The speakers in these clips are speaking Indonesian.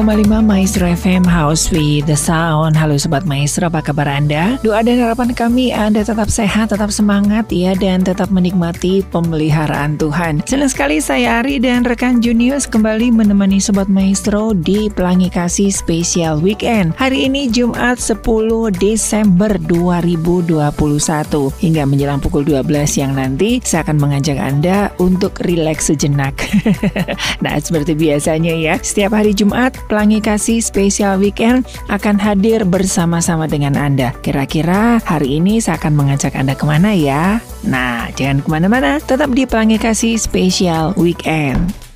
92,5 Maestro FM House with the Sound. Halo Sobat Maestro, apa kabar Anda? Doa dan harapan kami Anda tetap sehat, tetap semangat ya Dan tetap menikmati pemeliharaan Tuhan. Senang sekali saya Ari dan rekan Junius kembali menemani Sobat Maestro di Pelangi Kasih Spesial Weekend. Hari ini Jumat 10 Desember 2021 Hingga menjelang pukul 12 siang nanti Saya akan mengajak Anda untuk rileks sejenak. Nah seperti biasanya ya Setiap hari Jumat, Pelangi Kasih Spesial Weekend akan hadir bersama-sama dengan Anda. Kira-kira hari ini saya akan mengajak Anda ke mana ya? Nah, jangan ke mana-mana, tetap di Pelangi Kasih Spesial Weekend.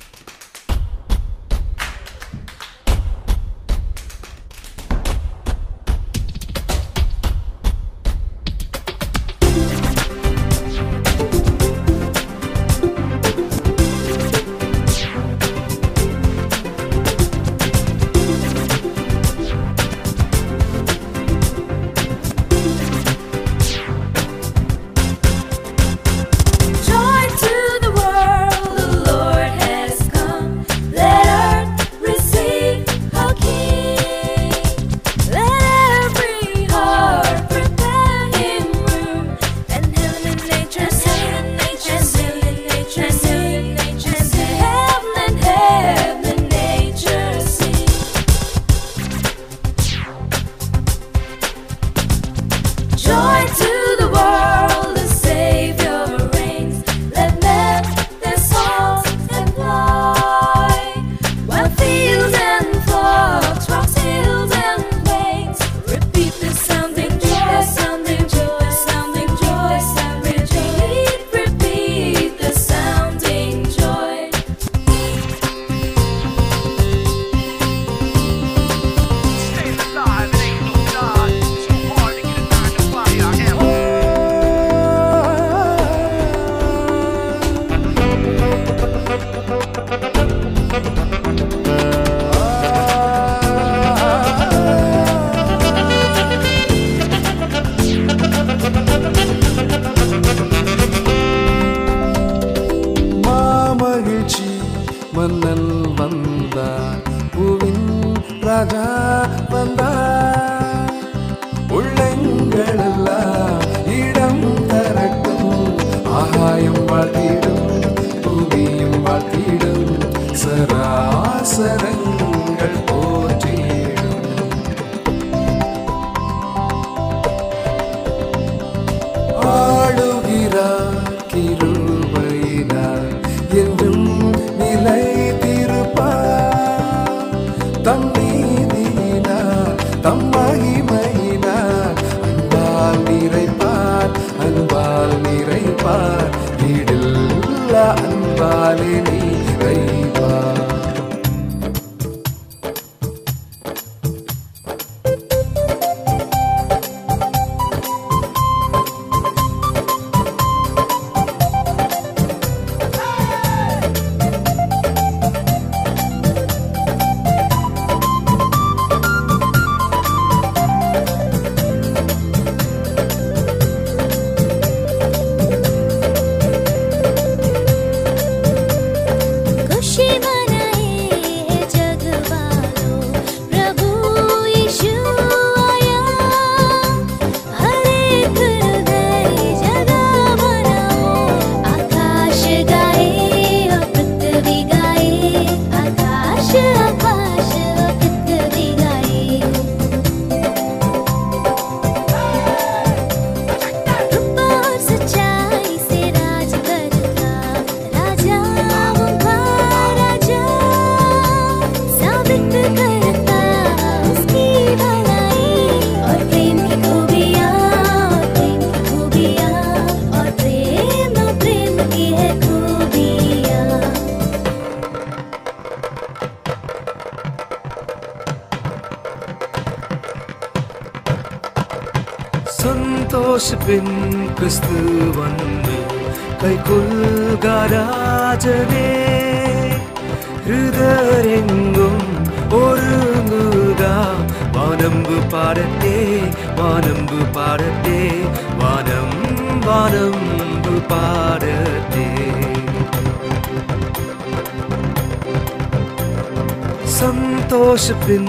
ഘോഷിപ്പിൻ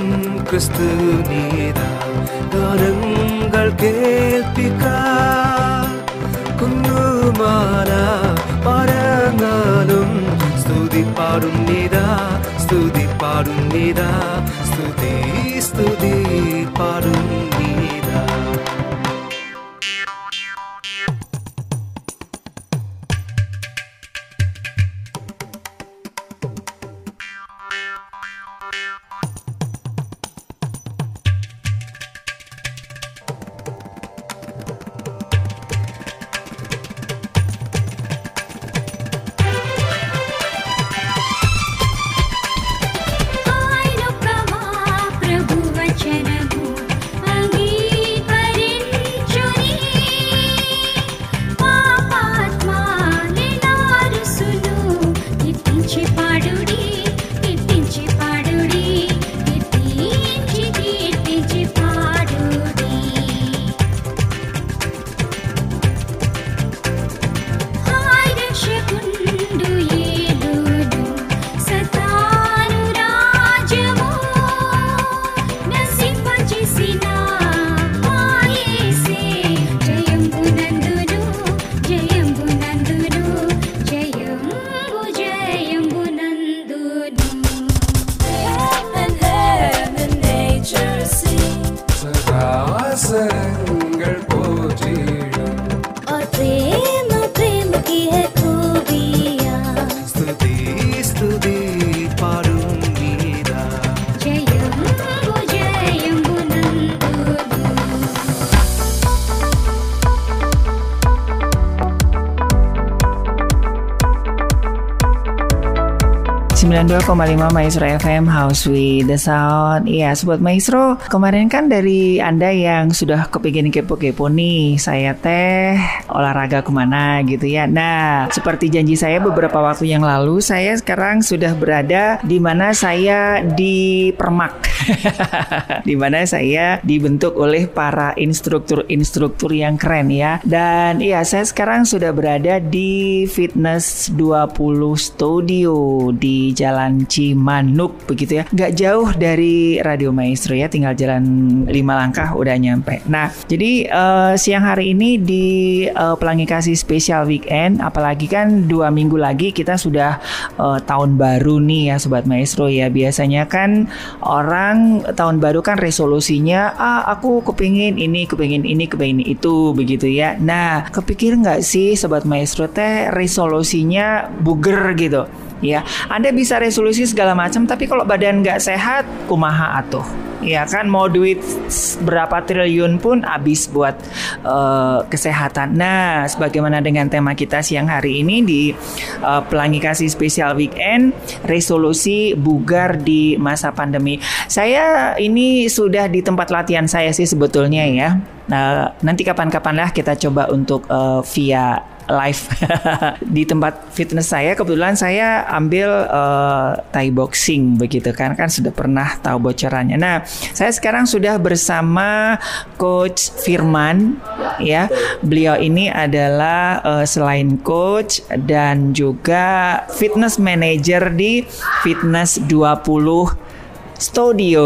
ക്രിസ്തു നീതങ്ങൾ ഗാനങ്ങൾ കേൾപ്പിക്കാം കുന്നുമാന പരങ്ങാലും സ്തുതി നീതാ സ്തുതി പാടുന്നിത സ്തുതി സ്തുതി പാടും 92,5 Maestro FM House with the Sound. Iya Sobat Maestro Kemarin kan dari Anda yang sudah kepingin kepo-kepo nih Saya teh olahraga ke mana gitu ya. Nah seperti janji saya beberapa waktu yang lalu Saya sekarang sudah berada di mana saya di Permak. Di mana saya dibentuk oleh para instruktur-instruktur yang keren ya. Dan iya saya sekarang sudah berada di Fitness 20 Studio di Jalan Cimanuk begitu ya. Nggak jauh dari Radio Maestro ya, tinggal jalan 5 langkah udah nyampe. Nah, jadi eh, siang hari ini di eh, Pelangi Kasih Spesial Weekend, apalagi kan dua minggu lagi kita sudah eh, tahun baru nih ya Sobat Maestro ya. Biasanya kan orang tahun baru kan resolusinya, ah aku kepingin ini, kepingin ini, kepingin itu begitu ya. Nah, kepikir nggak sih Sobat Maestro teh resolusinya buger gitu? Ya Anda bisa resolusi segala macam tapi kalau badan nggak sehat kumaha atuh? Ya kan mau duit berapa triliun pun habis buat eh, kesehatan. Nah sebagaimana dengan tema kita siang hari ini di eh, Pelangi Kasih Spesial Weekend resolusi bugar di masa pandemi. Saya ini sudah di tempat latihan saya sih sebetulnya ya. Nah nanti kapan-kapan lah kita coba untuk eh, via live di tempat fitness saya kebetulan saya ambil eh, Thai boxing begitu kan kan sudah pernah tahu bocorannya. Nah, saya sekarang sudah bersama coach Firman ya. Beliau ini adalah eh, selain coach dan juga fitness manager di Fitness 20 Studio.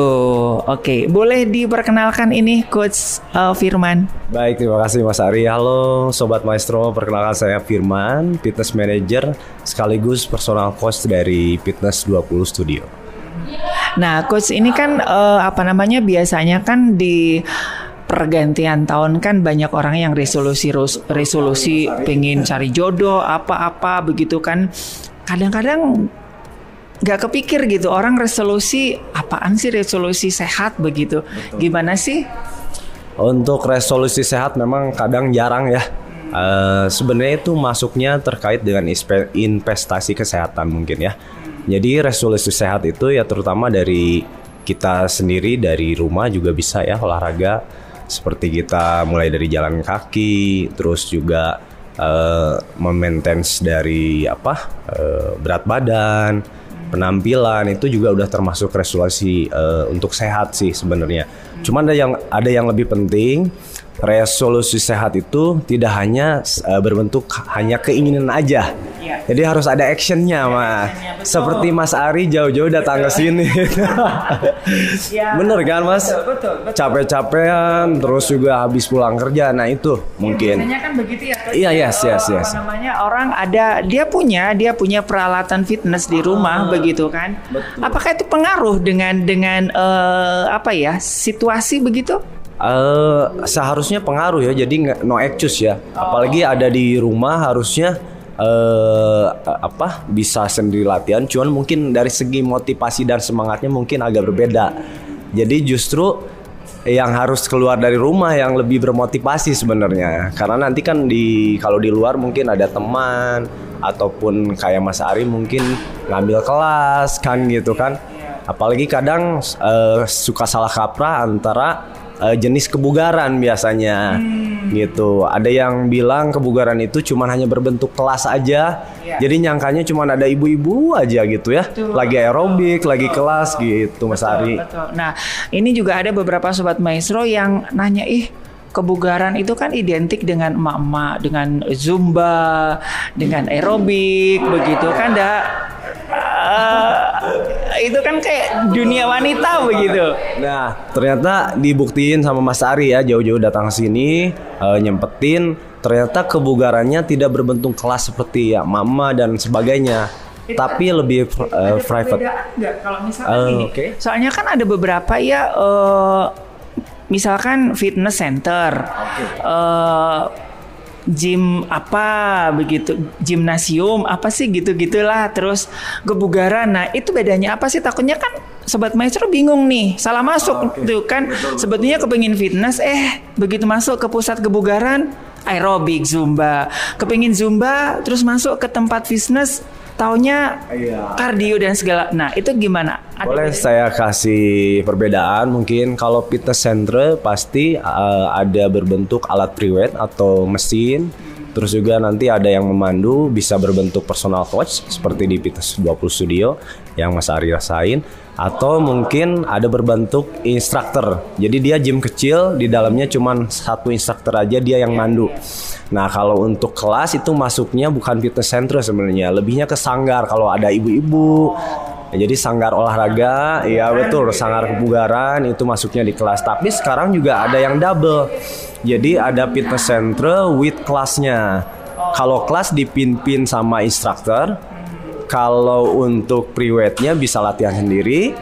Oke, boleh diperkenalkan ini coach eh, Firman. Baik, terima kasih Mas Ari. Halo Sobat Maestro, perkenalkan saya Firman, fitness manager sekaligus personal coach dari Fitness 20 Studio. Nah, coach ini kan eh, apa namanya biasanya kan di pergantian tahun kan banyak orang yang resolusi resolusi pengen cari jodoh apa-apa begitu kan. Kadang-kadang nggak kepikir gitu orang resolusi apaan sih resolusi sehat begitu. Gimana sih? Untuk resolusi sehat memang kadang jarang ya. Eh, Sebenarnya itu masuknya terkait dengan investasi kesehatan mungkin ya. Jadi resolusi sehat itu ya terutama dari kita sendiri dari rumah juga bisa ya olahraga seperti kita mulai dari jalan kaki, terus juga eh, memaintain dari apa eh, berat badan, penampilan itu juga udah termasuk resolusi eh, untuk sehat sih sebenarnya. Cuman ada yang ada yang lebih penting resolusi sehat itu tidak hanya eh, berbentuk hanya keinginan aja. Iya. Jadi harus ada actionnya mas. actionnya, betul. Seperti Mas Ari jauh-jauh datang ke sini. Ya, Bener kan mas? betul, betul, betul. Capek-capean, terus juga habis pulang kerja. Nah itu mungkin. Biasanya kan begitu ya. Iya, yes, yes, yes. Namanya orang ada dia punya dia punya peralatan fitness di rumah begitu kan? Apakah itu pengaruh dengan dengan eh, apa ya situasi begitu? Eh seharusnya pengaruh ya, jadi no excuse ya. Apalagi ada di rumah harusnya eh apa bisa sendiri latihan. Cuman mungkin dari segi motivasi dan semangatnya mungkin agak berbeda. Jadi justru yang harus keluar dari rumah yang lebih bermotivasi sebenarnya. Karena nanti kan di kalau di luar mungkin ada teman ataupun kayak Mas Ari mungkin ngambil kelas kan gitu kan. Apalagi kadang eh, suka salah kaprah antara eh, jenis kebugaran biasanya gitu. Ada yang bilang kebugaran itu cuma hanya berbentuk kelas aja. Iya. Jadi nyangkanya cuma ada ibu-ibu aja gitu ya. Lagi aerobik, lagi kelas gitu Mas Ari. Betul. Nah, ini juga ada beberapa sobat maestro yang nanya, ih kebugaran itu kan identik dengan emak-emak, dengan zumba, dengan aerobik, begitu kan? Da, itu kan kayak dunia wanita begitu. Nah, ternyata dibuktiin sama Mas Ari ya jauh-jauh datang ke sini eh, nyempetin ternyata kebugarannya tidak berbentuk kelas seperti ya mama dan sebagainya. tapi lebih pr- eh, Ada private. kalau misalkan Oh, gini? oke. Soalnya kan ada beberapa ya eh, misalkan fitness center. eh, gym apa begitu? Gimnasium apa sih gitu gitulah terus kebugaran. Nah itu bedanya apa sih? Takutnya kan sobat maestro bingung nih salah masuk tuh kan. Sebetulnya kepengin fitness eh begitu masuk ke pusat kebugaran aerobik zumba. Kepengin zumba terus masuk ke tempat fitness taunya Iya. kardio dan segala. Nah itu gimana? Ada Boleh saya kasih perbedaan mungkin. Kalau fitness center pasti uh, ada berbentuk alat pre-weight atau mesin. Terus juga nanti ada yang memandu bisa berbentuk personal coach seperti di Fitness 20 Studio yang Mas Ari rasain atau mungkin ada berbentuk instructor. Jadi dia gym kecil di dalamnya cuman satu instructor aja dia yang mandu. Nah, kalau untuk kelas itu masuknya bukan fitness center sebenarnya, lebihnya ke sanggar kalau ada ibu-ibu Ya, jadi sanggar olahraga, iya betul, sanggar kebugaran itu masuknya di kelas. Tapi sekarang juga ada yang double. Jadi ada fitness center with kelasnya. Kalau kelas dipimpin sama instruktur, kalau untuk pre-weightnya bisa latihan sendiri,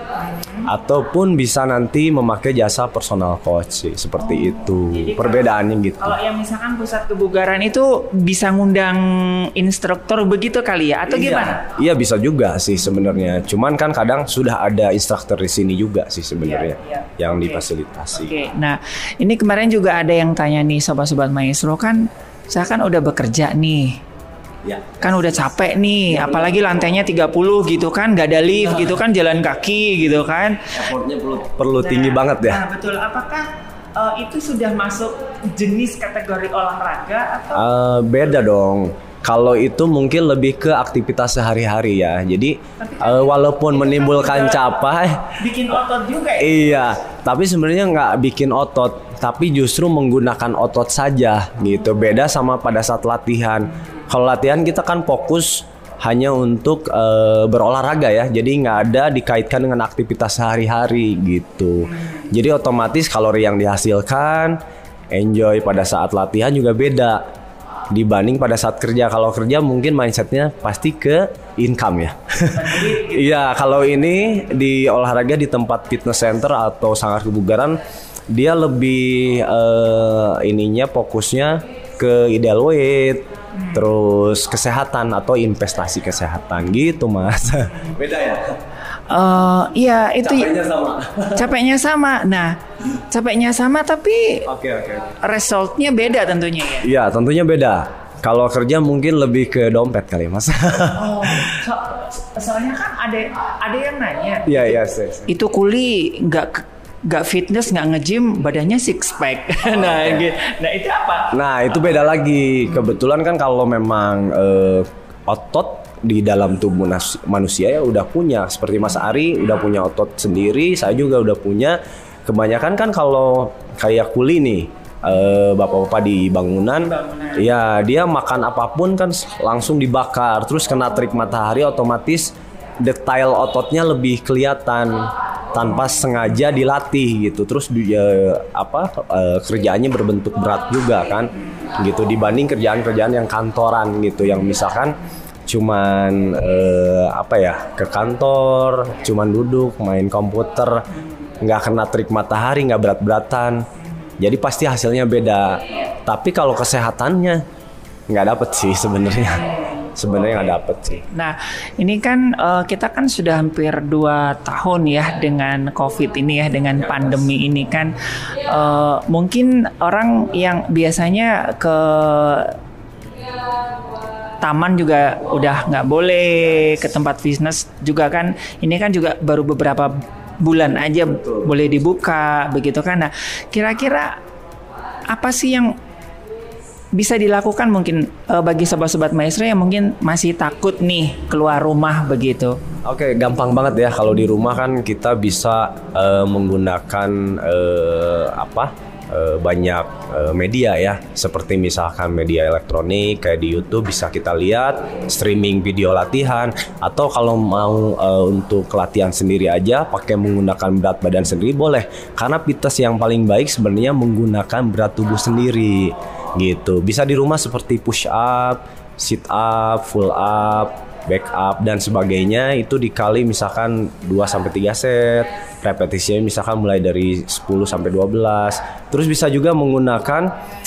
ataupun bisa nanti memakai jasa personal coach sih, seperti itu. Perbedaannya gitu. kalau yang misalkan pusat kebugaran itu bisa ngundang instruktur begitu kali ya atau gimana Iya bisa juga sih sebenarnya. Cuman kan kadang sudah ada instruktur di sini juga sih sebenarnya Iya, iya. yang Oke. difasilitasi. Oke, nah ini kemarin juga ada yang tanya nih sobat-sobat maestro kan, saya kan udah bekerja nih, Ya. kan udah capek nih, apalagi lantainya 30 gitu kan, gak ada lift gitu kan, jalan kaki gitu kan. Effortnya perlu perlu tinggi banget ya. Nah betul, apakah eh, itu sudah masuk jenis kategori olahraga atau? Eh, beda dong. Kalau itu mungkin lebih ke aktivitas sehari-hari ya. Jadi eh, walaupun menimbulkan capek, Bikin otot juga ya? iya. Tapi sebenarnya nggak bikin otot, tapi justru menggunakan otot saja gitu. Beda sama pada saat latihan. Kalau latihan kita kan fokus hanya untuk eh, berolahraga ya. Jadi nggak ada dikaitkan dengan aktivitas sehari-hari gitu. Jadi otomatis kalori yang dihasilkan, enjoy pada saat latihan juga beda dibanding pada saat kerja. Kalau kerja mungkin mindsetnya pasti ke income ya. Iya, kalau ini di olahraga di tempat fitness center atau sanggar kebugaran dia lebih eh, ininya fokusnya ke ideal weight, terus kesehatan atau investasi kesehatan gitu, Mas. Beda ya? Eh, iya itu sama. capeknya sama. Nah, capeknya sama tapi Oke, oke. resultnya beda tentunya ya. Iya, tentunya beda. Kalau kerja mungkin lebih ke dompet kali, Mas. Oh, so- soalnya kan ada ada yang nanya. Iya, iya, yes, yes. Itu kuli nggak nggak fitness nggak nge-gym badannya six pack. nah, gitu. nah itu apa? Nah itu beda lagi. Kebetulan kan kalau memang eh, otot di dalam tubuh manusia ya udah punya. Seperti Mas Ari udah punya otot sendiri, saya juga udah punya. Kebanyakan kan kalau kayak kuli nih, eh, bapak-bapak di bangunan, ya dia makan apa pun kan langsung dibakar. Terus kena terik matahari otomatis detail ototnya lebih kelihatan tanpa sengaja dilatih gitu terus dia apa eh, kerjaannya berbentuk berat juga kan gitu dibanding kerjaan-kerjaan yang kantoran gitu yang misalkan cuman eh, apa ya ke kantor cuman duduk main komputer nggak kena terik matahari nggak berat-beratan. Jadi pasti hasilnya beda. Tapi kalau kesehatannya nggak dapet sih sebenarnya. Sebenarnya nggak dapet sih. Nah, ini kan eh, kita kan sudah hampir dua tahun ya dengan COVID ini ya, dengan pandemi ini kan. Eh, mungkin orang yang biasanya ke taman juga udah nggak boleh ke tempat fitness juga kan. Ini kan juga baru beberapa bulan aja boleh dibuka begitu kan. Nah kira-kira apa sih yang bisa dilakukan mungkin eh, bagi sobat-sobat maestro yang mungkin masih takut nih keluar rumah begitu. Oke, gampang banget ya. Kalau di rumah kan kita bisa eh, menggunakan eh, apa banyak eh, media ya, seperti misalkan media elektronik kayak di YouTube bisa kita lihat streaming video latihan atau kalau mau eh, untuk latihan sendiri aja pakai menggunakan berat badan sendiri boleh karena fitness yang paling baik sebenarnya menggunakan berat tubuh sendiri gitu. Bisa di rumah seperti push up, sit up, full up, back up dan sebagainya itu dikali misalkan 2 sampai 3 set. Repetisinya misalkan mulai dari 10 sampai 12. Terus bisa juga menggunakan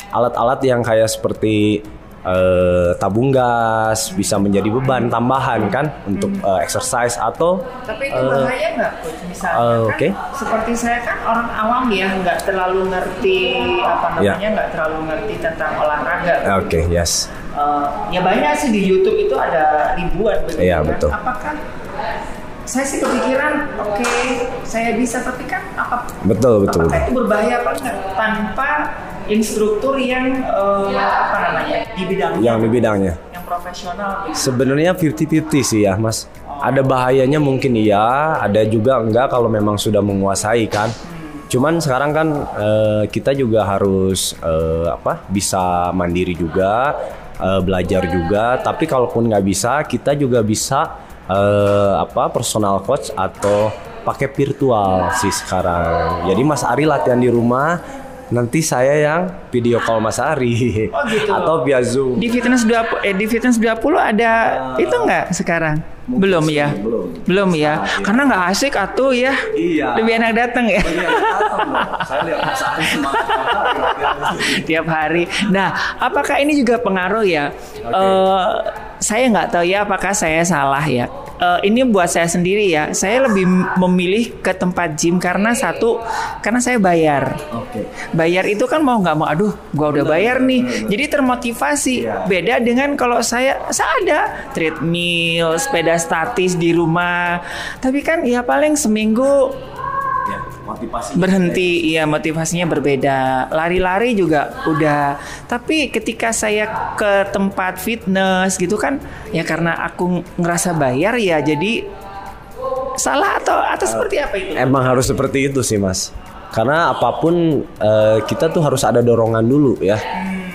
alat-alat yang kayak seperti eh, tabung gas bisa menjadi beban tambahan kan untuk eh, exercise atau Tapi itu Eh, bahaya nggak, Coach? Misalnya eh, kan oke. seperti saya kan orang awam ya, nggak terlalu ngerti apa Ya. namanya, nggak terlalu ngerti tentang olahraga. oke yes. Eh, ya banyak sih di YouTube itu ada ribuan begitu Iya, kan. betul. Apakah saya sih kepikiran, oke, saya bisa, tapi kan apa Betul betul. apakah itu berbahaya apa enggak tanpa instruktur yang eh, apa namanya di bidangnya Yang di bidangnya. yang profesional gitu. Sebenarnya 50-50 sih ya mas. Ada bahayanya mungkin iya, ada juga enggak kalau memang sudah menguasai kan. Cuman sekarang kan eh, kita juga harus eh, apa bisa mandiri juga, eh, belajar juga. Tapi kalaupun nggak bisa, kita juga bisa eh, apa personal coach atau pakai virtual sih sekarang. Jadi Mas Ari latihan di rumah, nanti saya yang video call Mas Ari Oh, gitu. atau via Zoom. Di fitness 20 eh, di fitness 20 ada itu enggak sekarang? Belum ya? Belum ya. Karena nggak asik atuh ya. Iya. Lebih enak datang ya. Saya lihat Mas Ari semangat tiap hari. Nah, apakah ini juga pengaruh ya? Eh, saya nggak tahu ya apakah saya salah ya. Eh, ini buat saya sendiri ya. Saya lebih memilih ke tempat gym karena satu, karena saya bayar. Oke. Bayar itu kan mau nggak mau, aduh, gua udah bayar nih. Jadi termotivasi. Iya. Beda dengan kalau saya, saya ada treadmill, sepeda statis di rumah. Tapi kan ya paling seminggu motivasi. berhenti iya motivasinya berbeda lari-lari juga udah tapi ketika saya ke tempat fitness gitu kan ya karena aku ngerasa bayar ya jadi salah atau atau seperti apa itu Emang harus seperti itu sih, Mas. Karena apa pun eh, kita tuh harus ada dorongan dulu ya.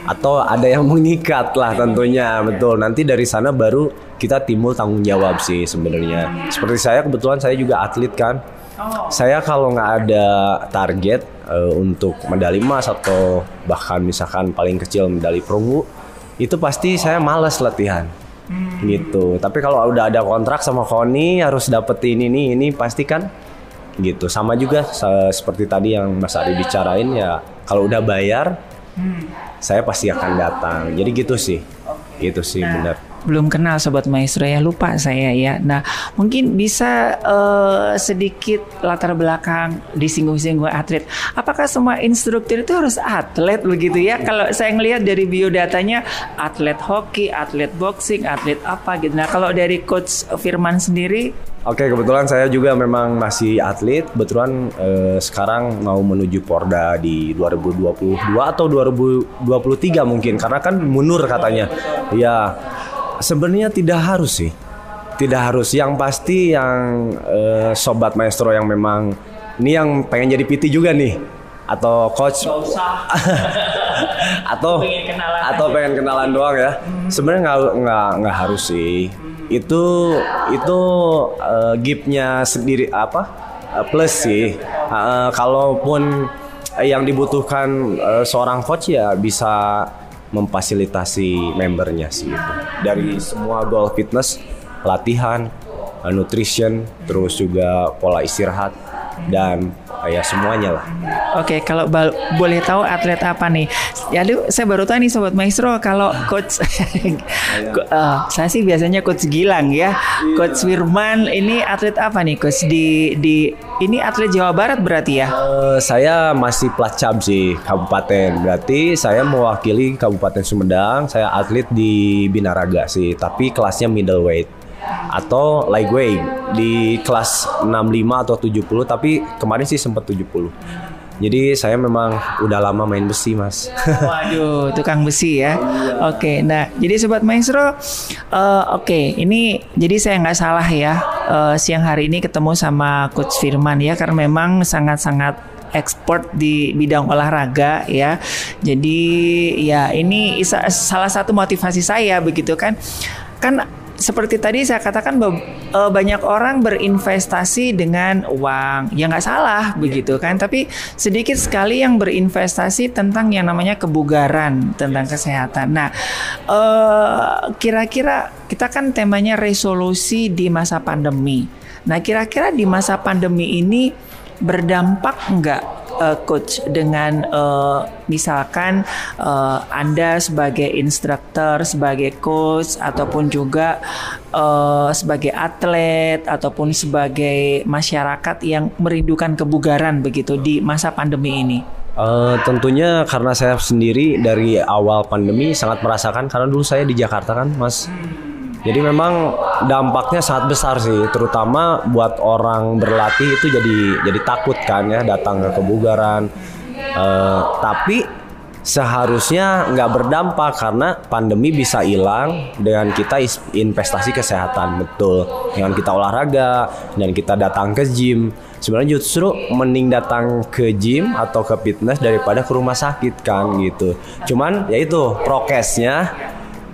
Atau ada yang mengikat lah tentunya, betul. Nanti dari sana baru kita timbul tanggung jawab sih sebenarnya. Seperti saya kebetulan saya juga atlet kan. Oh Saya kalau nggak ada target eh, untuk medali emas atau bahkan misalkan paling kecil medali perunggu, itu pasti saya malas latihan. Gitu. Tapi kalau udah ada kontrak sama Koni harus dapetin ini ini pasti kan gitu. Sama juga se- seperti tadi yang Mas Ari bicarain ya, kalau udah bayar saya pasti akan datang. Jadi gitu sih. Gitu sih Nah, benar. Belum kenal sobat maestro ya lupa saya ya. Nah mungkin bisa eh, sedikit latar belakang disinggung-singgung atlet. Apakah semua instruktur itu harus atlet begitu ya? Kalau saya ngelihat dari biodatanya atlet hoki, atlet boxing, atlet apa gitu. Nah kalau dari coach Firman sendiri Oke, kebetulan saya juga memang masih atlet. Kebetulan eh, sekarang mau menuju Porda di 2022 atau 2023 mungkin karena kan mundur katanya. Ya, sebenarnya tidak harus sih. Tidak harus. Yang pasti yang eh, sobat maestro yang memang ini yang pengen jadi PT juga nih atau coach atau Pengen kenalan atau pengen kenalan doang ya. Sebenarnya nggak nggak nggak harus sih. Itu itu eh, giftnya sendiri apa eh, plus sih. Eh, kalaupun yang dibutuhkan eh, seorang coach ya bisa memfasilitasi membernya sih itu. Dari semua goal fitness, latihan, eh, nutrition, terus juga pola istirahat dan ya semuanya lah. Oke, kalau bal- boleh tahu atlet apa nih? Ya, aduh, saya baru tahu nih sobat maestro kalau coach eh, saya sih biasanya coach Gilang ya. Coach Firman ini atlet apa nih coach di di ini atlet Jawa Barat berarti ya? Eh, saya masih pelacab sih kabupaten. Berarti saya mewakili Kabupaten Sumedang. Saya atlet di Binaraga sih, tapi kelasnya middleweight atau lightweight di kelas 65 atau 70 tapi kemarin sih sempat 70. Jadi saya memang udah lama main besi, Mas. Waduh, tukang besi ya. Oke, nah jadi sobat maestro, eh, oke ini jadi saya nggak salah ya eh, siang hari ini ketemu sama coach Firman ya karena memang sangat-sangat ekspor di bidang olahraga ya. Jadi ya ini salah satu motivasi saya begitu kan. Kan seperti tadi saya katakan bahwa eh, banyak orang berinvestasi dengan uang. Ya nggak salah begitu kan? Tapi sedikit sekali yang berinvestasi tentang yang namanya kebugaran tentang kesehatan. Nah eh, kira-kira kita kan temanya resolusi di masa pandemi. Nah kira-kira di masa pandemi ini berdampak enggak eh, coach dengan eh, misalkan eh, Anda sebagai instruktur, sebagai coach ataupun juga eh, sebagai atlet ataupun sebagai masyarakat yang merindukan kebugaran begitu di masa pandemi ini. Eh, tentunya karena saya sendiri dari awal pandemi sangat merasakan karena dulu saya di Jakarta kan, Mas. Jadi memang dampaknya sangat besar sih, terutama buat orang berlatih itu jadi jadi takut kan ya datang ke kebugaran. Eh, tapi seharusnya nggak berdampak karena pandemi bisa hilang dengan kita investasi kesehatan betul. Dengan kita olahraga dan kita datang ke gym. Sebenarnya justru mending datang ke gym atau ke fitness daripada ke rumah sakit kan gitu. Cuman ya itu prokesnya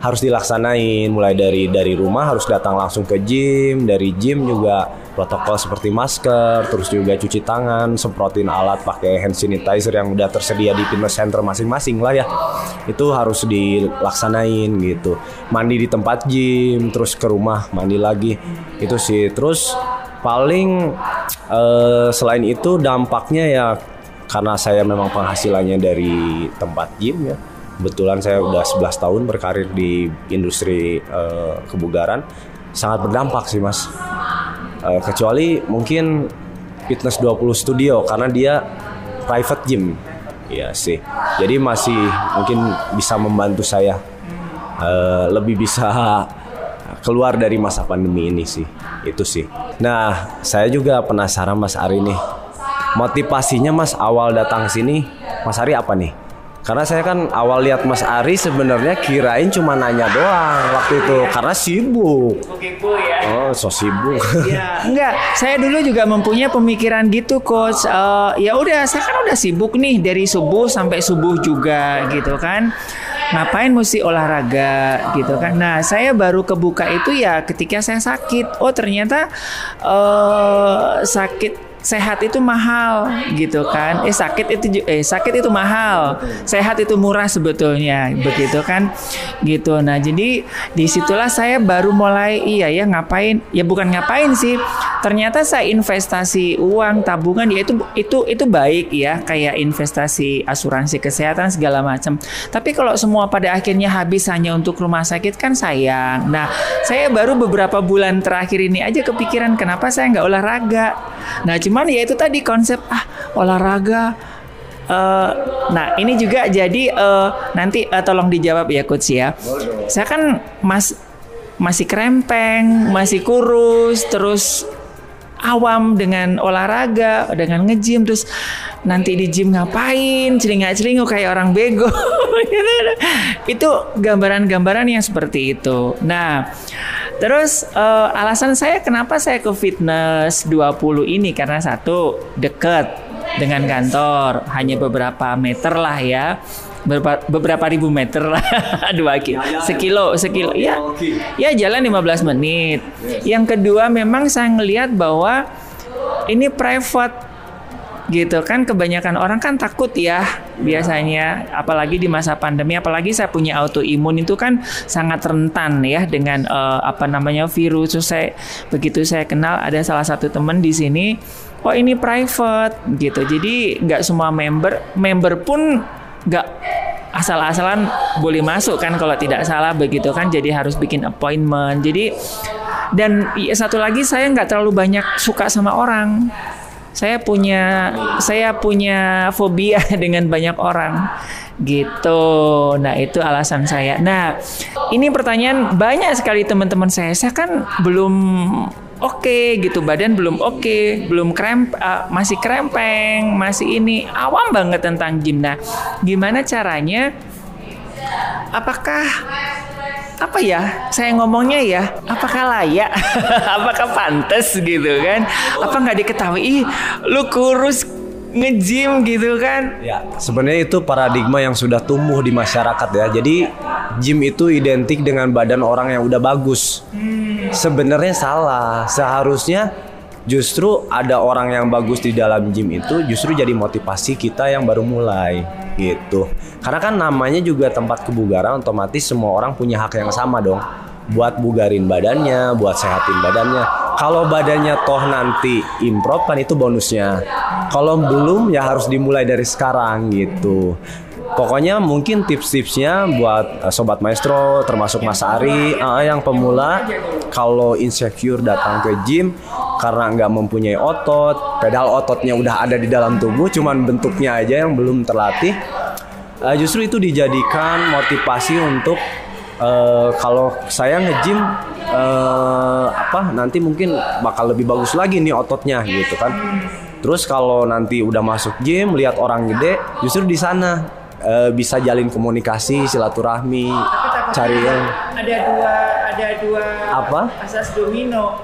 harus dilaksanain. Mulai dari dari rumah harus datang langsung ke gym dari gym juga protokol seperti masker terus juga cuci tangan semprotin alat pakai hand sanitizer yang udah tersedia di fitness center masing-masing lah ya. Itu harus dilaksanain gitu. Mandi di tempat gym terus ke rumah mandi lagi. Itu sih. Terus paling eh, selain itu dampaknya ya karena saya memang penghasilannya dari tempat gym ya Kebetulan saya udah 11 tahun berkarir di industri eh, kebugaran sangat berdampak sih mas. Eh, kecuali mungkin fitness 20 studio karena dia private gym. Iya sih. Jadi masih mungkin bisa membantu saya eh, lebih bisa keluar dari masa pandemi ini sih. Itu sih. Nah, saya juga penasaran Mas Ari nih. Motivasinya Mas awal datang sini, Mas Ari apa nih? Karena saya kan awal lihat Mas Ari sebenarnya kirain cuma nanya doang waktu itu karena sibuk. Oke, Bu ya. Oh, so sibuk. Ya, enggak. Saya dulu juga mempunyai pemikiran gitu, coach. Eh, ya udah, saya kan udah sibuk nih dari subuh sampai subuh juga, gitu kan. Ngapain mesti olahraga, gitu kan? Nah, saya baru kebuka itu ya ketika saya sakit. Oh, ternyata eh sakit sehat itu mahal gitu kan. Eh sakit itu eh sakit itu mahal. Sehat itu murah sebetulnya begitu kan. Gitu. Nah, jadi di situlah saya baru mulai iya ya ngapain? Ya bukan ngapain sih. Ternyata saya investasi uang tabungan ya itu itu itu baik ya kayak investasi asuransi kesehatan segala macam. Tapi kalau semua pada akhirnya habis hanya untuk rumah sakit kan sayang. Nah, saya baru beberapa bulan terakhir ini aja kepikiran kenapa saya nggak olahraga. Nah, cuman ya itu tadi konsep ah olahraga. Eh, nah, ini juga jadi eh, nanti eh, tolong dijawab ya coach ya. Saya kan mas masih krempeng, masih kurus, terus awam dengan olahraga, dengan nge-gym terus nanti di gym ngapain, celingak-celinguk kayak orang bego. Itu gambaran-gambaran yang seperti itu. Nah, terus eh, alasan saya kenapa saya ke fitness 20 ini? Karena satu dekat dengan kantor, hanya beberapa meter lah ya. Beberapa, beberapa ribu meter lah. Dua kilo sekilo sekilo. ya. ya jalan 15 menit. Yang kedua memang saya ngelihat bahwa ini private gitu. Kan kebanyakan orang kan takut ya biasanya. Apalagi di masa pandemi apalagi saya punya autoimun itu kan sangat rentan ya dengan eh, apa namanya virus. Saya begitu saya kenal ada salah satu teman di sini oh ini private gitu. Jadi nggak semua member member pun nggak asal-asalan boleh masuk kan kalau tidak salah begitu kan. Jadi harus bikin appointment. Jadi dan satu lagi saya nggak terlalu banyak suka sama orang saya punya saya punya fobia dengan banyak orang. Gitu. Nah itu alasan saya. Nah ini pertanyaan banyak sekali teman-teman saya. Saya kan belum oke gitu. Badan belum oke belum kremp eh, masih krempeng masih ini. Awam banget tentang gym. Nah gimana caranya? Apakah apa ya saya ngomongnya ya apakah layak apakah pantas gitu kan apa nggak diketahui ih lu kurus nge-gym gitu kan Ya, sebenarnya itu paradigma yang sudah tumbuh di masyarakat ya. Jadi gym itu identik dengan badan orang yang udah bagus. Sebenarnya salah. Seharusnya justru ada orang yang bagus di dalam gym itu justru jadi motivasi kita yang baru mulai gitu. Karena kan namanya juga tempat kebugaran otomatis semua orang punya hak yang sama dong. Buat bugarin badannya, buat sehatin badannya. Kalau badannya toh nanti improve kan itu bonusnya. Kalau belum ya harus dimulai dari sekarang gitu. Pokoknya mungkin tips-tipsnya buat eh, sobat maestro termasuk Mas Ari eh, yang pemula kalau insecure datang ke gym karena nggak mempunyai otot, pedal ototnya udah ada di dalam tubuh, cuman bentuknya aja yang belum terlatih. Eh, justru itu dijadikan motivasi untuk eh, kalau saya nge-gym eh, apa nanti mungkin bakal lebih bagus lagi nih ototnya gitu kan. Terus kalau nanti udah masuk gym lihat orang gede, justru di sana eh, bisa jalin komunikasi, silaturahmi, cari yang ada dua ada dua Apa? asas domino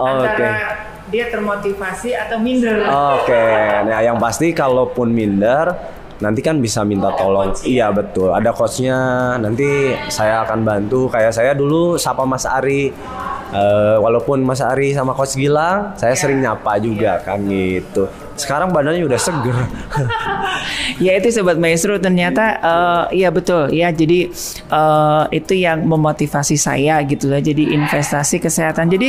Oh, antara oke. dia termotivasi atau minder Oke, nah yang pasti kalaupun minder nanti kan bisa minta tolong. Iya betul, ada coachnya. Nanti saya akan bantu. Kayak saya dulu sapa Mas Ari. Eh, walaupun Mas Ari sama Coach Gilang, saya sering nyapa juga kan gitu. Sekarang badannya udah seger. Ya itu sobat maestro ternyata eh, ya betul. Ya jadi eh, itu yang memotivasi saya gitu lah jadi investasi kesehatan. Jadi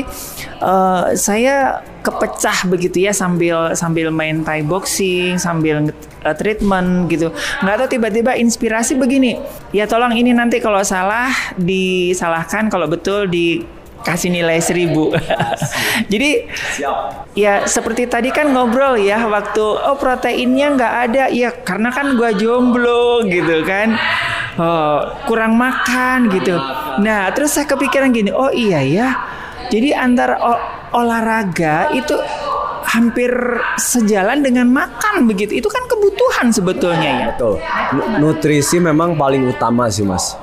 eh, saya kepecah begitu ya sambil sambil main Thai boxing sambil eh, treatment gitu. Nggak tahu tiba-tiba inspirasi begini. Ya tolong ini nanti kalau salah disalahkan kalau betul di kasih nilai seribu jadi Ya seperti tadi kan ngobrol ya waktu oh proteinnya nggak ada ya karena kan gua jomblo gitu kan oh, kurang makan gitu. Nah terus saya kepikiran gini oh iya ya jadi antara o- olahraga itu hampir sejalan dengan makan begitu itu kan kebutuhan sebetulnya ya. Betul. Nu- Nutrisi memang paling utama sih mas.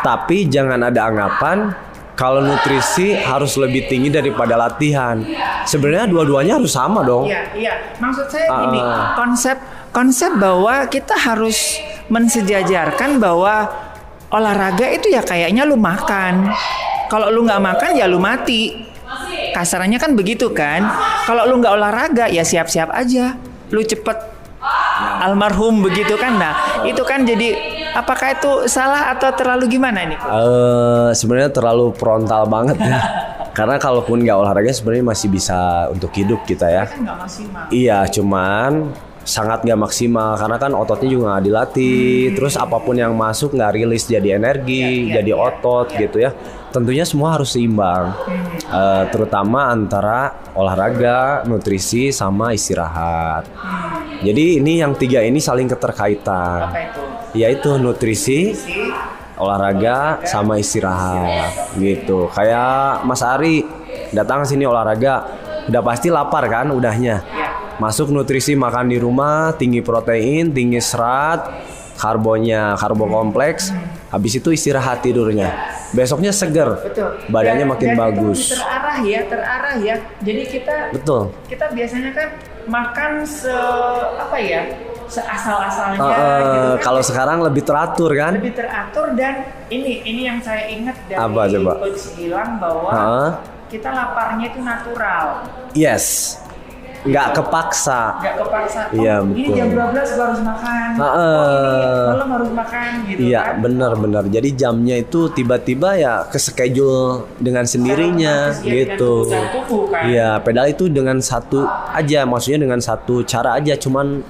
Tapi jangan ada anggapan kalau nutrisi harus lebih tinggi daripada latihan. Sebenarnya dua-duanya harus sama dong. Iya, iya. Maksud saya gini, Ah. konsep konsep bahwa kita harus mensejajarkan bahwa olahraga itu ya kayaknya lu makan. Kalau lu nggak makan ya lu mati. kasarannya kan begitu kan. Kalau lu nggak olahraga ya siap-siap aja. Lu cepet almarhum begitu kan. Nah, itu kan jadi apakah itu salah atau terlalu gimana ini? Eh sebenarnya terlalu frontal banget ya. Karena kalaupun nggak olahraga sebenarnya masih bisa untuk hidup kita ya. Kan maksimal. Iya, cuman sangat nggak maksimal karena kan ototnya juga nggak dilatih. Terus apa pun yang masuk nggak rilis jadi energi, Iya, jadi otot gitu ya. Tentunya semua harus seimbang, Eh, terutama antara olahraga, nutrisi, sama istirahat. Jadi ini yang tiga ini saling keterkaitan, Apa itu? Yaitu nutrisi, Si olahraga sama istirahat gitu. Kayak Mas Ari datang sini olahraga, udah pasti lapar kan udahnya. Masuk nutrisi makan di rumah, tinggi protein, tinggi serat, karbonnya karbo kompleks. Habis itu istirahat tidurnya. Besoknya seger. Betul. Badannya Dan- makin dan itu bagus. Terarah ya, terarah ya. Jadi kita Betul. kita biasanya kan makan se apa ya seasal-asalnya Eh, gitu kan. kalau sekarang lebih teratur kan? lebih teratur dan ini ini yang saya ingat dari Apa coba? coach bilang bahwa Heeh. kita laparnya itu natural Yes. Nggak kepaksa. nggak kepaksa oh, Iya, ini betul. jam 12 gua harus makan Heeh. oh ini malam harus makan gitu Iya kan benar-benar. Jadi jamnya itu tiba-tiba ya ke schedule dengan sendirinya ya, dengan gitu. kebutuhan tubuh, kan? Iya pedal itu dengan satu aja, maksudnya dengan satu cara aja, cuman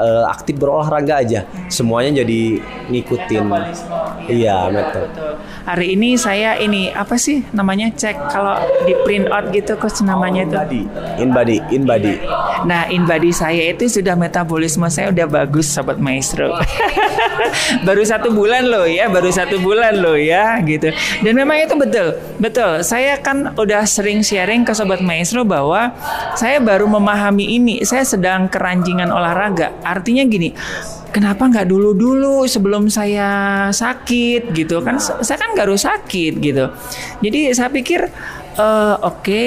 eh, aktif berolahraga aja. Semuanya jadi ngikutin. Metabolisme, Iya, betul, metode. betul. Hari ini saya ini apa sih namanya cek kalau di print out gitu coach namanya itu. Body, in body, in body. Nah, in body saya itu sudah metabolisme saya udah bagus, sobat maestro. baru satu bulan loh ya, baru satu bulan loh ya, gitu. Dan memang itu betul, betul. Saya kan udah sering sharing ke sobat maestro bahwa saya baru memahami ini. Saya sedang keranjingan olahraga. Artinya gini. Kenapa nggak dulu-dulu sebelum saya sakit gitu kan? Saya kan nggak harus sakit gitu. Jadi saya pikir eh, oke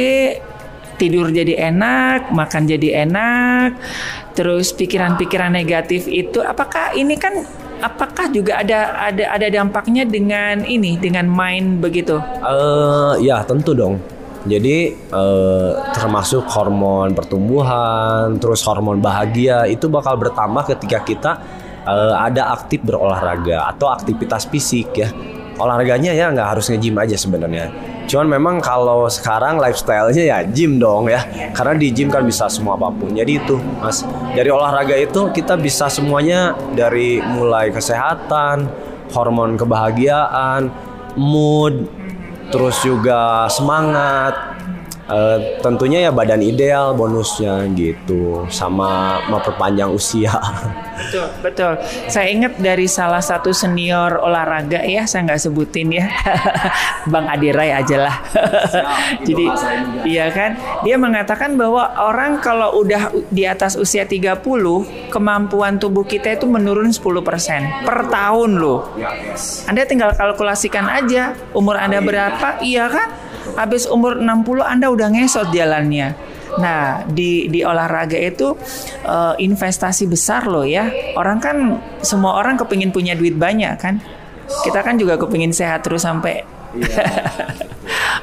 tidur jadi enak, makan jadi enak, terus pikiran-pikiran negatif itu apakah ini kan apakah juga ada ada ada dampaknya dengan ini dengan mind begitu? Eh ya tentu dong. Jadi eh, termasuk hormon pertumbuhan, terus hormon bahagia itu bakal bertambah ketika kita eh, ada aktif berolahraga atau aktivitas fisik ya. Olahraganya ya nggak harus nge-gym aja sebenarnya. Cuman memang kalau sekarang lifestyle-nya ya gym dong ya. Karena di gym kan bisa semua apa pun. Jadi itu Mas, dari olahraga itu kita bisa semuanya dari mulai kesehatan, hormon kebahagiaan, mood, terus juga semangat Eh, tentunya ya badan ideal bonusnya gitu sama memperpanjang usia Betul, betul. Saya ingat dari salah satu senior olahraga ya, saya nggak sebutin ya, Bang Adirai aja lah. Jadi, iya kan, dia mengatakan bahwa orang kalau udah di atas usia 30, kemampuan tubuh kita itu menurun 10% per tahun loh. Anda tinggal kalkulasikan aja umur Anda berapa, iya kan? Habis umur 60 Anda udah ngesot jalannya. Nah, di di olahraga itu eh, investasi besar loh ya. Orang kan semua orang kepingin punya duit banyak kan. Kita kan juga kepingin sehat terus sampai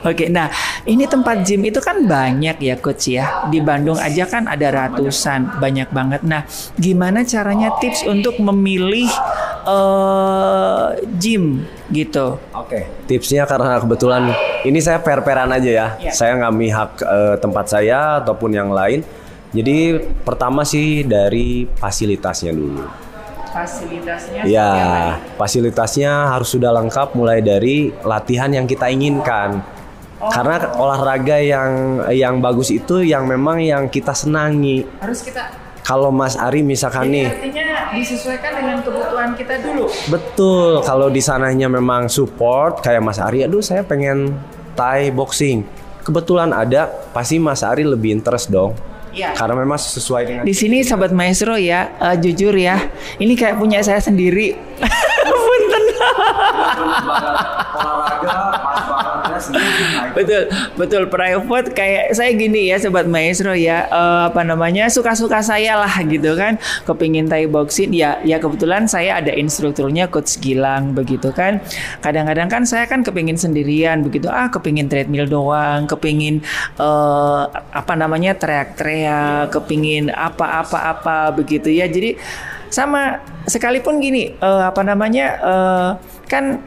Oke, nah ini tempat gym itu kan banyak ya coach ya. Di Bandung aja kan ada ratusan, banyak banget. Nah, gimana caranya tips untuk memilih eh gym gitu? Oke, tipsnya karena kebetulan ini saya per-peran aja ya. Iya. Saya nggak mihak eh, tempat saya ataupun yang lain. Jadi pertama sih dari fasilitasnya dulu. Fasilitasnya Ya, fasilitasnya harus sudah lengkap mulai dari latihan yang kita inginkan. Oh. Karena olahraga yang yang bagus itu yang memang yang kita senangi. Harus kita Kalau Mas Ari misalkan Jadi nih, artinya disesuaikan dengan kebutuhan kita dulu. betul kalau di sananya memang support kayak Mas Ari, aduh saya pengen Thai boxing. Kebetulan ada, pasti Mas Ari lebih interest dong. Iya. Karena memang sesuai dengan Di sini sahabat maestro ya, eh, jujur ya, ini kayak punya saya sendiri. Punten. olahraga pas banget ya, betul betul. Private kayak saya gini ya sobat maestro ya. Eh, apa namanya suka-suka saya lah gitu kan. Kepingin Thai boxing ya ya kebetulan saya ada instrukturnya coach Gilang begitu kan. Kadang-kadang kan saya kan kepingin sendirian begitu. Ah kepingin treadmill doang kepingin eh, apa namanya teriak-teriak kepingin apa-apa-apa begitu ya. Jadi sama sekalipun gini eh, apa namanya eh, kan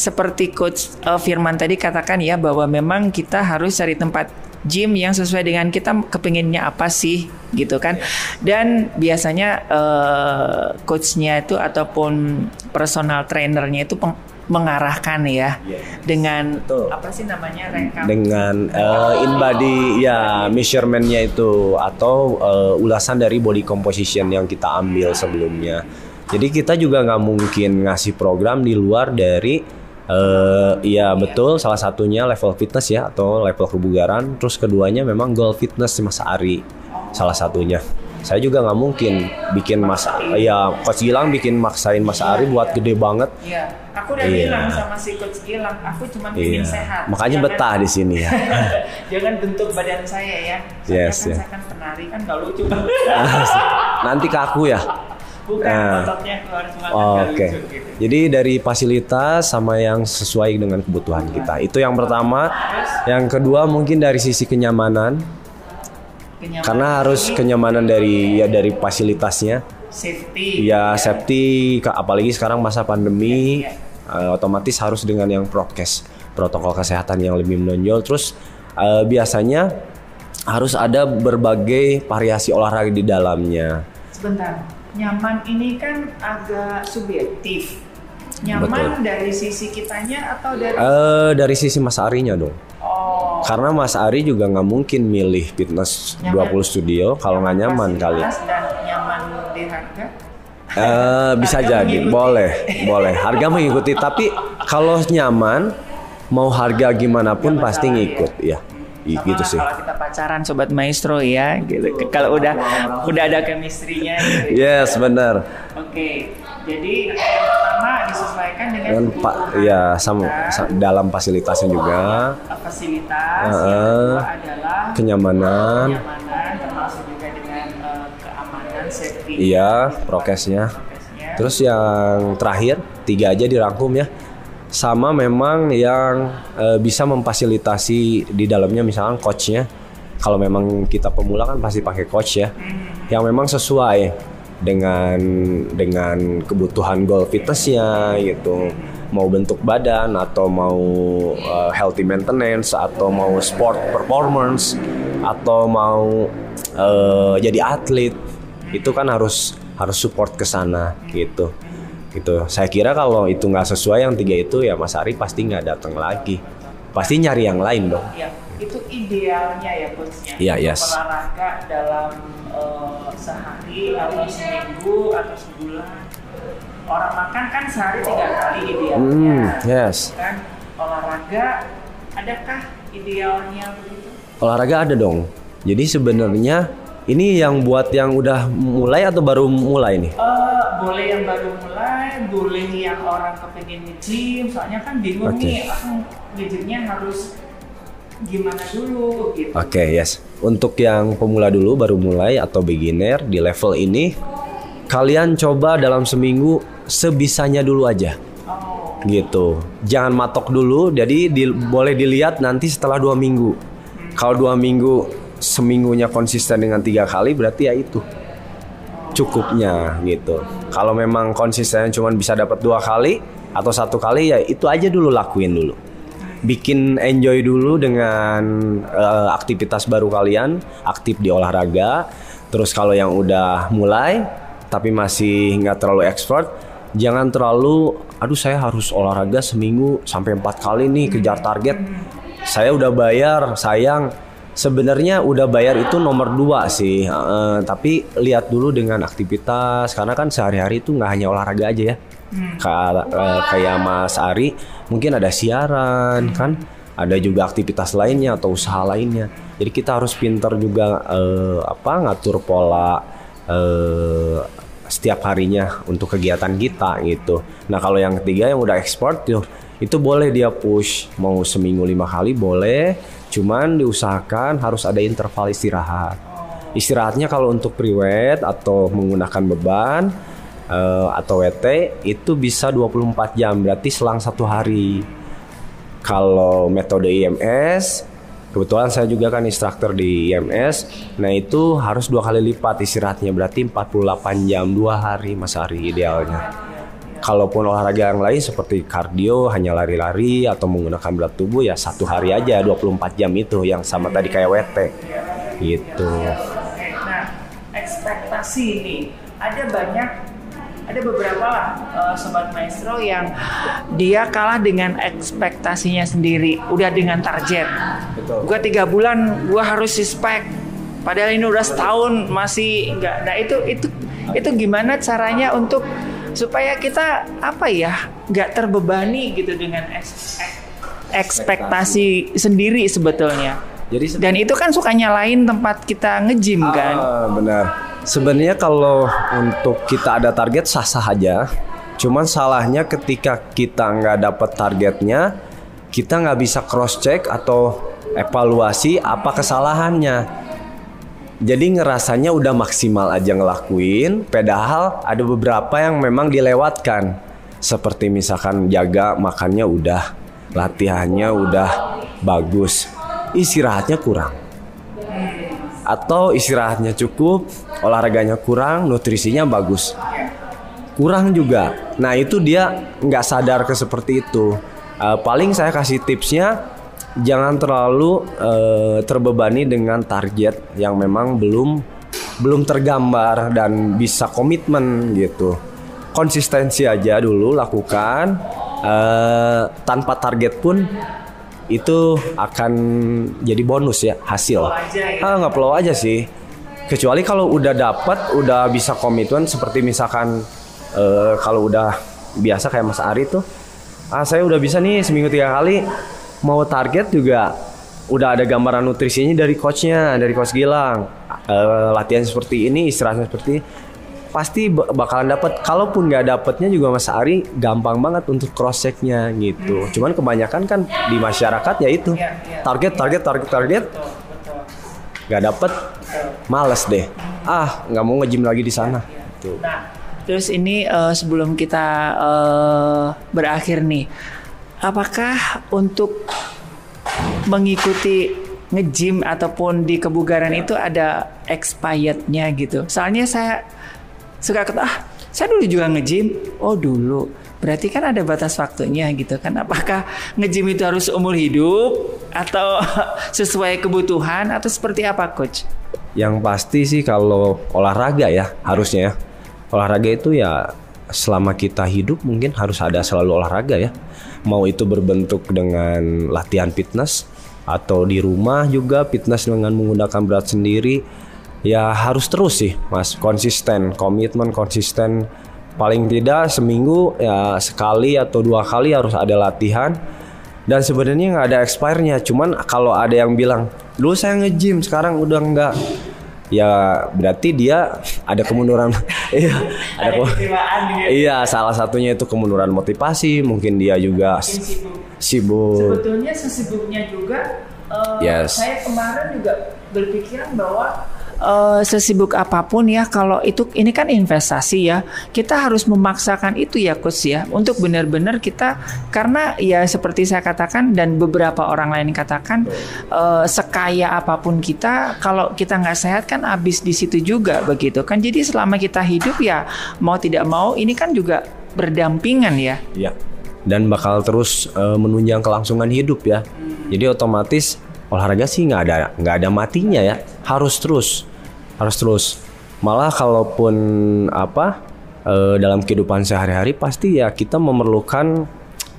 seperti coach uh, Firman tadi katakan ya bahwa memang kita harus cari tempat gym yang sesuai dengan kita kepinginnya apa sih gitu kan dan biasanya uh, coachnya itu ataupun personal trainernya itu peng- mengarahkan ya dengan Betul. apa sih namanya rekap dengan eh, in body ya measurementnya itu atau eh, ulasan dari body composition yang kita ambil sebelumnya. Jadi kita juga nggak mungkin ngasih program di luar dari eh ya betul salah satunya level fitness ya atau level kebugaran. Terus keduanya memang goal fitness Mas Ari salah satunya. Saya juga nggak mungkin bikin Mas ya Coach Gilang bikin maksain Mas Ari buat gede banget. Iya, aku udah Iya. bilang sama si coach Gilang, aku cuma Iya. ingin sehat. Makanya Jangan- betah di sini ya. Jangan bentuk badan saya ya. Saya Yes, kan, ya. saya kan penari kan gak lucu. Nanti kaku ya. Bukan Nah. ototnya keluar semua kan Oke. gak lucu gitu. Jadi dari fasilitas sama yang sesuai dengan kebutuhan kita. Itu yang pertama. Yang kedua mungkin dari sisi kenyamanan. Kenyamanan Karena harus ini, kenyamanan dari ya dari fasilitasnya. safety. Ya safety ka- apalagi sekarang masa pandemi Iya. eh, otomatis harus dengan yang prokes, protokol kesehatan yang lebih menonjol. Terus eh, biasanya harus ada berbagai variasi olahraga di dalamnya. Sebentar. Nyaman ini kan agak subjektif. Nyaman dari sisi kitanya atau dari Eh dari sisi Mas Arinya dong. oh Karena Mas Ari juga nggak mungkin milih fitness Nyaman. 20 studio kalau nggak nyaman kali. dan nyaman di harga? Eh bisa Harga jadi, mengikuti. boleh, boleh. Harga mengikuti, tapi kalau nyaman, mau harga gimana pun pasti ngikut, ya. I- Sama gitu sih. Kalau kita pacaran sobat maestro ya, gitu. Kalau udah udah ada chemistry-nya gitu. Yes, benar. Oke. Jadi yang pertama disesuaikan dengan Dan pak, ya sama, kita, dalam fasilitasnya juga, fasilitas. Heeh. Yang kedua adalah kenyamanan, kenyamanan, termasuk juga dengan eh, keamanan, safety. iya, prokesnya. Prokesnya. Terus yang terakhir tiga aja dirangkum ya. Sama memang yang eh, bisa memfasilitasi di dalamnya misalkan coachnya. Kalau memang kita pemula kan pasti pakai coach ya. Yang memang sesuai dengan dengan kebutuhan goal fitnessnya gitu. Mau bentuk badan atau mau eh, healthy maintenance atau mau sport performance atau mau eh, jadi atlet itu kan harus harus support ke sana gitu gitu saya kira kalau itu nggak sesuai yang tiga itu ya Mas Ari pasti nggak datang lagi pasti nyari yang lain dong Ya, itu idealnya ya coachnya. Iya, Untuk yes. Olahraga dalam eh, sehari atau seminggu atau sebulan. Orang makan kan sehari tiga kali idealnya. Hmm, yes. Kan olahraga, adakah idealnya begitu? olahraga ada dong jadi sebenarnya ini yang buat yang udah mulai atau baru mulai nih Eh, boleh yang baru mulai, boleh yang orang kepengen nge-gym, soalnya kan bingung Oke. nih, aku harus gimana dulu gitu. Oke, yes. Untuk yang pemula dulu baru mulai atau beginner di level ini, kalian coba dalam seminggu sebisanya dulu aja. Oh, Gitu. Jangan matok dulu, jadi di- boleh dilihat nanti setelah dua minggu. Kalau dua minggu seminggunya konsisten dengan tiga kali, berarti ya itu cukupnya gitu. Kalau memang konsistennya cuma bisa dapat dua kali atau satu kali ya itu aja dulu lakuin dulu. Bikin enjoy dulu dengan eh, aktivitas baru kalian, aktif di olahraga. Terus kalau yang udah mulai tapi masih nggak terlalu expert, jangan terlalu, aduh saya harus olahraga seminggu sampai empat kali nih kejar target. Saya udah bayar, sayang Sebenarnya udah bayar itu nomor dua sih, Eh, tapi lihat dulu dengan aktivitas karena kan sehari-hari itu nggak hanya olahraga aja ya. Ka- eh, kayak Mas Ari, mungkin ada siaran kan, ada juga aktivitas lainnya atau usaha lainnya. Jadi kita harus pinter juga eh, apa ngatur pola eh, setiap harinya untuk kegiatan kita gitu. Nah kalau yang ketiga yang udah ekspor tuh itu boleh dia push mau seminggu lima kali boleh cuman diusahakan harus ada interval istirahat. Istirahatnya kalau untuk pre-weight atau menggunakan beban eh, atau WT itu bisa 24 jam berarti selang satu hari. Kalau metode IMS kebetulan saya juga kan instruktur di IMS nah itu harus dua kali lipat istirahatnya berarti 48 jam dua hari mas Ari idealnya Kalaupun olahraga yang lain seperti kardio hanya lari-lari atau menggunakan berat tubuh ya satu hari aja 24 jam itu yang sama tadi kayak WT gitu. Nah ekspektasi ini ada banyak ada beberapa lah eh, sobat maestro yang dia kalah dengan ekspektasinya sendiri udah dengan target. Betul. gua tiga bulan gua harus suspek padahal ini udah setahun masih enggak. Nah itu itu itu gimana caranya untuk supaya kita apa ya nggak terbebani gitu dengan eks- ek- ekspektasi sendiri sebetulnya Jadi dan itu kan suka nyalain tempat kita nge-gym kan Ah, benar. Sebenarnya kalau untuk kita ada target sah-sah aja. Cuman salahnya ketika kita nggak dapat targetnya, kita nggak bisa cross check atau evaluasi apa kesalahannya. Jadi ngerasanya udah maksimal aja ngelakuin, padahal ada beberapa yang memang dilewatkan. Seperti misalkan jaga makannya udah, latihannya udah bagus, istirahatnya kurang atau istirahatnya cukup, olahraganya kurang, nutrisinya bagus. Kurang juga. Nah itu dia nggak sadar ke seperti itu. Eh, paling saya kasih tipsnya jangan terlalu eh, terbebani dengan target yang memang belum belum tergambar dan bisa komitmen gitu. Konsistensi aja dulu lakukan eh, tanpa target pun itu akan jadi bonus ya hasil. Ah nggak perlu aja sih. Kecuali kalau udah dapat, udah bisa komitmen seperti misalkan eh, kalau udah biasa kayak Mas Ari tuh, ah saya udah bisa nih seminggu tiga kali mau target juga udah ada gambaran nutrisinya dari coachnya, dari coach Gilang. Eh, latihan seperti ini, istirahatnya seperti ini. Pasti ba- bakalan dapat. Kalaupun nggak dapetnya juga Mas Ari gampang banget untuk cross checknya gitu. Cuman kebanyakan kan di masyarakat ya itu Iya, iya. target, target, target, target nggak dapet males deh ah nggak mau nge-gym lagi di sana Tuh. Nah, terus ini eh, sebelum kita eh, berakhir nih, apakah untuk mengikuti nge-gym ataupun di kebugaran itu ada expirednya gitu? Soalnya saya suka kata, ah saya dulu juga nge-gym. Oh dulu, berarti kan ada batas waktunya gitu kan? Apakah nge-gym itu harus umur hidup atau sesuai kebutuhan atau seperti apa, coach? yang pasti sih kalau olahraga ya harusnya ya. olahraga itu ya selama kita hidup mungkin harus ada selalu olahraga ya mau itu berbentuk dengan latihan fitness atau di rumah juga fitness dengan menggunakan berat sendiri ya harus terus sih mas. Konsisten komitmen konsisten. Paling tidak seminggu ya sekali atau dua kali harus ada latihan. Dan sebenarnya nggak ada expire-nya. Cuman kalau ada yang bilang dulu saya nge-gym sekarang udah enggak ya berarti dia ada kemunduran iya ada, kecewaan gitu. iya salah satunya itu kemunduran motivasi mungkin dia juga s- sibuk Sebetulnya sesibuknya juga eh, Yes. saya kemarin juga berpikiran bahwa eh, sesibuk apa pun ya kalau itu ini kan investasi ya. Kita harus memaksakan itu ya coach ya. Untuk benar-benar kita karena ya seperti saya katakan dan beberapa orang lain katakan eh, sekaya apa pun kita kalau kita nggak sehat kan habis di situ juga begitu kan. Jadi selama kita hidup ya mau tidak mau ini kan juga berdampingan ya. Ya dan bakal terus eh, menunjang kelangsungan hidup ya. Jadi otomatis olahraga sih nggak ada nggak ada matinya ya. Harus terus harus terus. Malah kalaupun apa eh, dalam kehidupan sehari-hari pasti ya kita memerlukan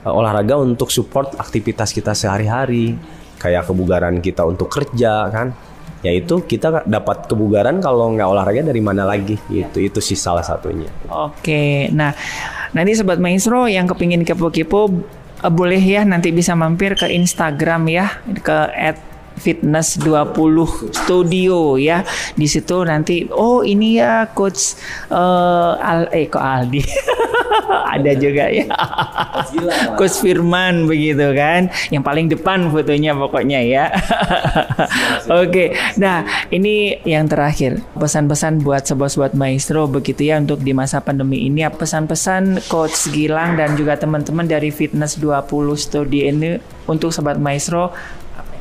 eh, olahraga untuk support aktivitas kita sehari-hari. Kayak kebugaran kita untuk kerja kan? Yaitu kita dapat kebugaran kalau nggak olahraga dari mana lagi? Itu itu sih salah satunya. Oke, nah nanti sobat maestro yang kepingin kepo-kepo eh, boleh ya nanti bisa mampir ke Instagram ya ke Fitness 20 Studio ya. Di situ nanti oh ini ya coach eh, Al eh kok Aldi. Ada juga ya. Coach Firman begitu kan. Yang paling depan fotonya pokoknya ya. Oke. Nah, ini yang terakhir. Pesan-pesan buat sobat-sobat maestro begitu ya untuk di masa pandemi ini pesan-pesan coach Gilang dan juga teman-teman dari Fitness 20 Studio ini untuk sobat maestro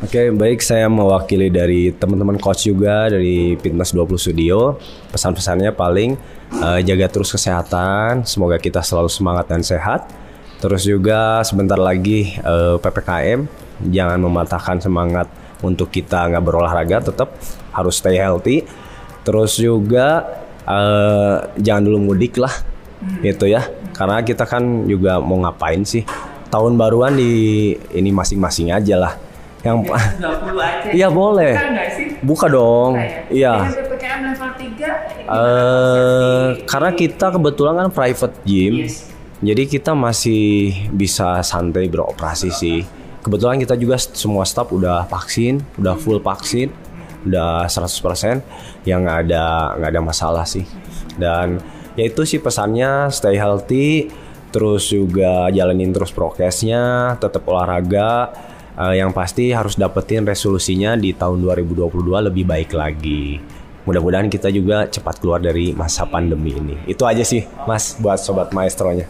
Oke, baik saya mewakili dari teman-teman coach juga dari Fitness 20 Studio. Pesan-pesannya paling eh, jaga terus kesehatan, semoga kita selalu semangat dan sehat. Terus juga sebentar lagi eh, PPKM, jangan mematahkan semangat untuk kita nggak berolahraga, tetap harus stay healthy. Terus juga eh, jangan dulu mudik lah, gitu ya. Karena kita kan juga mau ngapain sih? Tahun baruan di ini masing-masing aja lah. Yang 20 aja. Iya boleh. Buka dong. Iya. Dengan PPKM level 3 Eh karena kita kebetulan kan private gym. Yes. Jadi kita masih bisa santai beroperasi sih. Kebetulan kita juga semua staff udah vaksin, udah full vaksin, udah 100% yang nggak ada nggak ada masalah sih. Dan ya itu sih pesannya stay healthy, terus juga jalanin terus prokesnya, tetap olahraga. Eh, yang pasti harus dapetin resolusinya di tahun 2022 lebih baik lagi. Mudah-mudahan kita juga cepat keluar dari masa pandemi ini. Itu aja sih, Mas, buat sobat maestronya.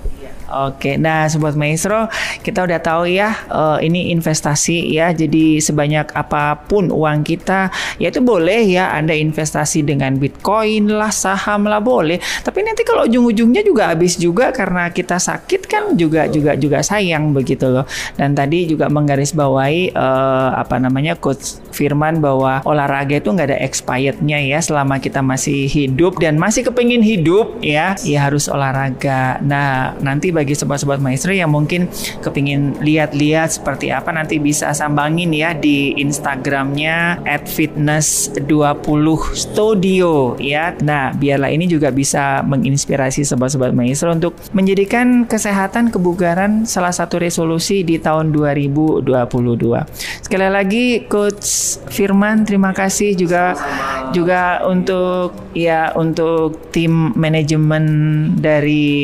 Oke, nah sobat maestro, kita udah tahu ya eh, ini investasi ya. Jadi sebanyak apa pun uang kita, ya itu boleh ya Anda investasi dengan Bitcoin lah, saham lah boleh. Tapi nanti kalau ujung-ujungnya juga habis juga karena kita sakit kan juga juga juga sayang begitu loh. Dan tadi juga menggarisbawahi eh, apa namanya coach Firman bahwa olahraga itu nggak ada expirednya ya selama kita masih hidup dan masih kepingin hidup ya, ya harus olahraga. Nah nanti bagi sobat-sobat maestro yang mungkin kepingin lihat-lihat seperti apa nanti bisa sambangin ya di Instagramnya @fitness20 studio ya. Nah biarlah ini juga bisa menginspirasi sobat-sobat maestro untuk menjadikan kesehatan kebugaran salah satu resolusi di tahun 2022. Sekali lagi Coach Firman terima kasih juga juga untuk ya untuk tim manajemen dari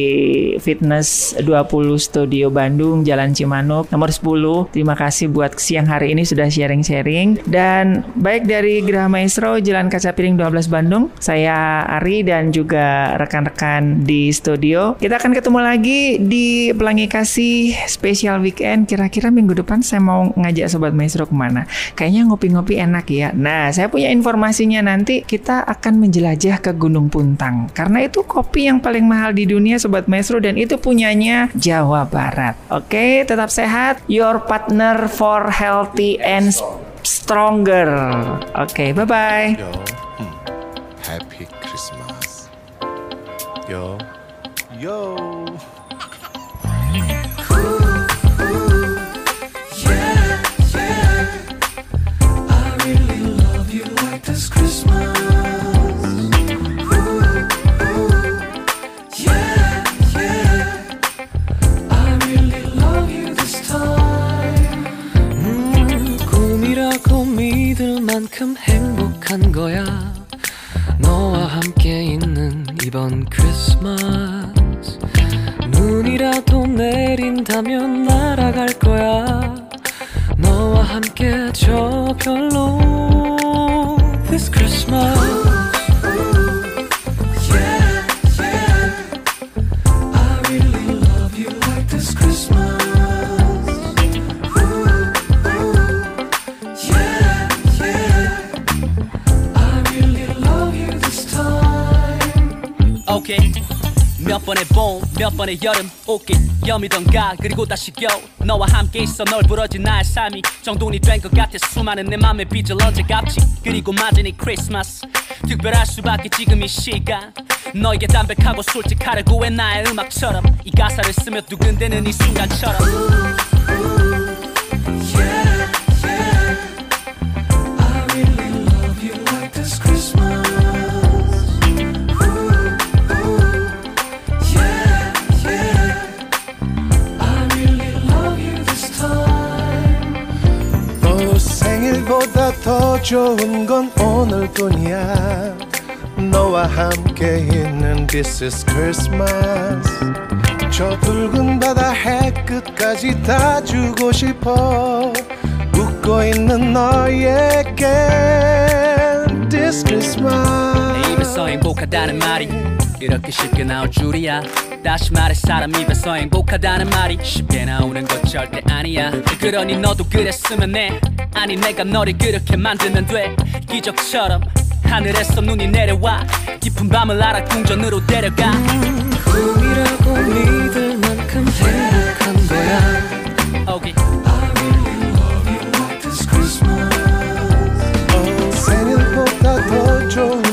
Fitness 20 Studio Bandung Jalan Cimanuk nomor 10. Terima kasih buat siang hari ini sudah sharing-sharing dan baik dari Geraha Maestro Jalan Kaca Piring 12 Bandung. Saya Ari dan juga rekan-rekan di studio. Kita akan ketemu lagi di Pelangi Kasih spesial weekend. Kira-kira minggu depan saya mau ngajak sobat maestro ke mana? Kayaknya ngopi-ngopi enak ya. Nah, saya punya informasinya nanti kita akan menjelajah ke Gunung Puntang karena itu kopi yang paling mahal di dunia sobat maestro dan itu Jawa Barat. Oke, tetap sehat. Your partner for healthy and stronger. Oke, bye-bye. Yo, hmm. Happy Christmas. Yo, yo. 여름, 옷깃 여미던가. 그리고 다시 겨울 너와 함께 있어 널 부러진 나의 삶이 정돈이 된 것 같아. 수많은 내 맘의 빚을 언제 갚지? 그리고 맞은 이 크리스마스 특별할 수밖에 지금 이 시간. 너에게 담백하고 솔직하려고 해 나의 음악처럼. 이 가사를 쓰며 두근대는 이 순간처럼 좋은 건 오늘뿐이야. 너와 함께 있는 This is Christmas. 저 붉은 바다 해 끝까지 다 주고 싶어. 웃고 있는 너에게 This Christmas. 내 입에서 행복하다는 말이 이렇게 쉽게 나올 줄이야. 다시 말해 사람 입에서 행복하다는 말이 쉽게 나오는 것 절대 아니야. 그러니 너도 그랬으면 해 아니 내가 너를 그렇게 만들면 돼. 기적처럼 하늘에서 눈이 내려와. 깊은 밤을 알아 궁전으로 데려가. 꿈이라고 믿을 만큼 행복한 거야. 어, 생일보다 더 좋은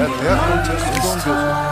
That, that protest is going to